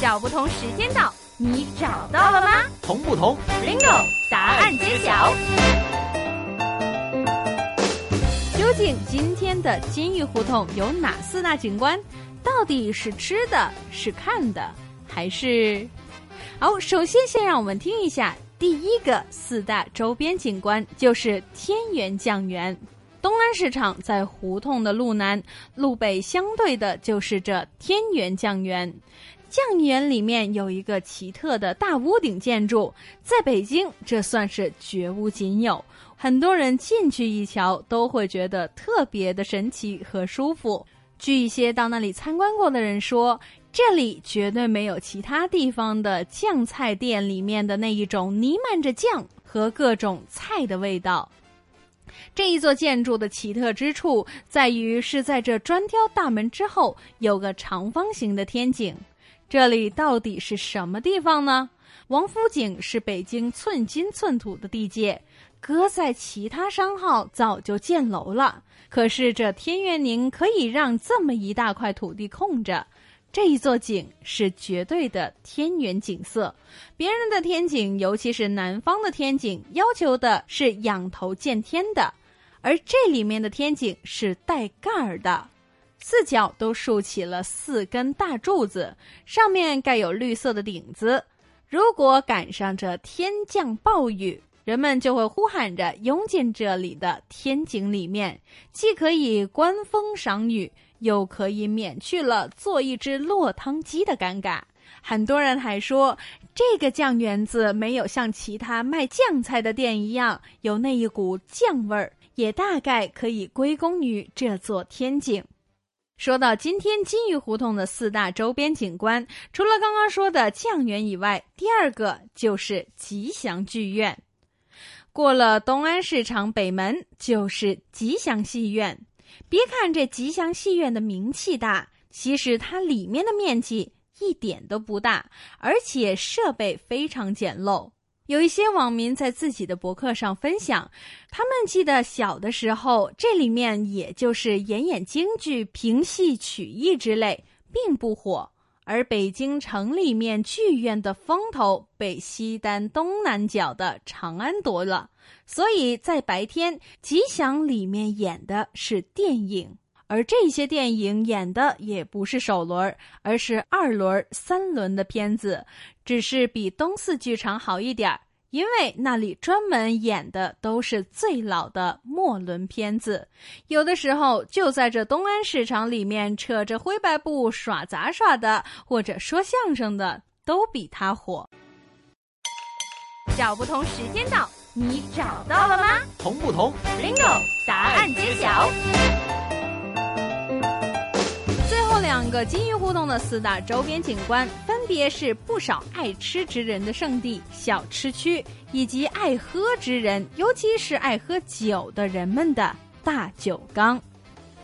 找不同时间到，你找到了吗？同不同？Bingo，答案揭晓。究竟今天的金玉胡同有哪四大景观？到底是吃的，是看的，还是……好，首先先让我们听一下第一个四大周边景观，就是天元酱园。东安市场在胡同的路南，路北相对的就是这天元酱园。酱园里面有一个奇特的大屋顶建筑，在北京这算是绝无仅有。很多人进去一瞧，都会觉得特别的神奇和舒服。据一些到那里参观过的人说，这里绝对没有其他地方的酱菜店里面的那一种弥漫着酱和各种菜的味道。这一座建筑的奇特之处在于，是在这砖雕大门之后有个长方形的天井。这里到底是什么地方呢？王府井是北京寸金寸土的地界，搁在其他商号早就建楼了。可是这天元宁可以让这么一大块土地空着。这一座井是绝对的天元景色，别人的天井，尤其是南方的天井，要求的是仰头见天的，而这里面的天井是带盖儿的，四角都竖起了四根大柱子，上面盖有绿色的顶子。如果赶上这天降暴雨，人们就会呼喊着涌进这里的天井里面，既可以观风赏雨。又可以免去了做一只落汤鸡的尴尬。很多人还说，这个酱园子没有像其他卖酱菜的店一样有那一股酱味儿，也大概可以归功于这座天井。说到今天金鱼胡同的四大周边景观，除了刚刚说的酱园以外，第二个就是吉祥剧院。过了东安市场北门，就是吉祥戏院。别看这吉祥戏院的名气大，其实它里面的面积一点都不大，而且设备非常简陋。有一些网民在自己的博客上分享，他们记得小的时候，这里面也就是演演京剧、评戏曲艺之类，并不火。而北京城里面剧院的风头被西单东南角的长安夺了，所以在白天，吉祥里面演的是电影，而这些电影演的也不是首轮，而是二轮、三轮的片子，只是比东四剧场好一点儿。因为那里专门演的都是最老的末轮片子，有的时候就在这东安市场里面扯着灰白布耍杂耍的，或者说相声的，都比他火。找不同时间到，你找到了吗？同不同？Bingo，答案揭晓。最后两个金鱼互动的四大周边景观，分别是不少爱吃之人的圣地小吃区，以及爱喝之人，尤其是爱喝酒的人们的大酒缸。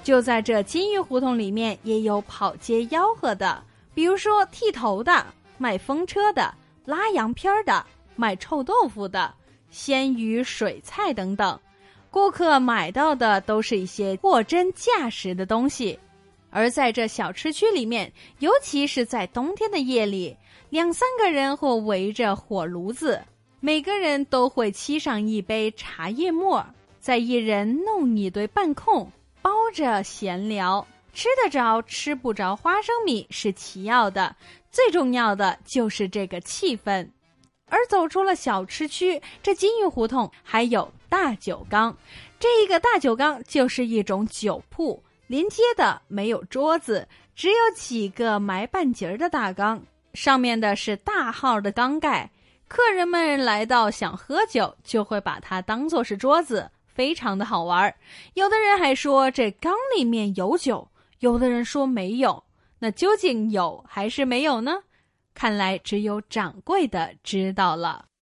就在这金鱼胡同里面，也有跑街吆喝的，比如说剃头的、卖风车的、拉洋片的、卖臭豆腐的、鲜鱼水菜等等。顾客买到的都是一些货真价实的东西。而在这小吃区里面，尤其是在冬天的夜里，两三个人或围着火炉子，每个人都会沏上一杯茶叶沫，再一人弄一堆半空，包着闲聊，吃得着吃不着花生米是其要的，最重要的就是这个气氛。而走出了小吃区，这金玉胡同还有大酒缸，这一个大酒缸就是一种酒铺。连接的没有桌子，只有几个埋半截儿的大缸，上面的是大号的缸盖。客人们来到想喝酒，就会把它当做是桌子，非常的好玩。有的人还说这缸里面有酒，有的人说没有。那究竟有还是没有呢？看来只有掌柜的知道了。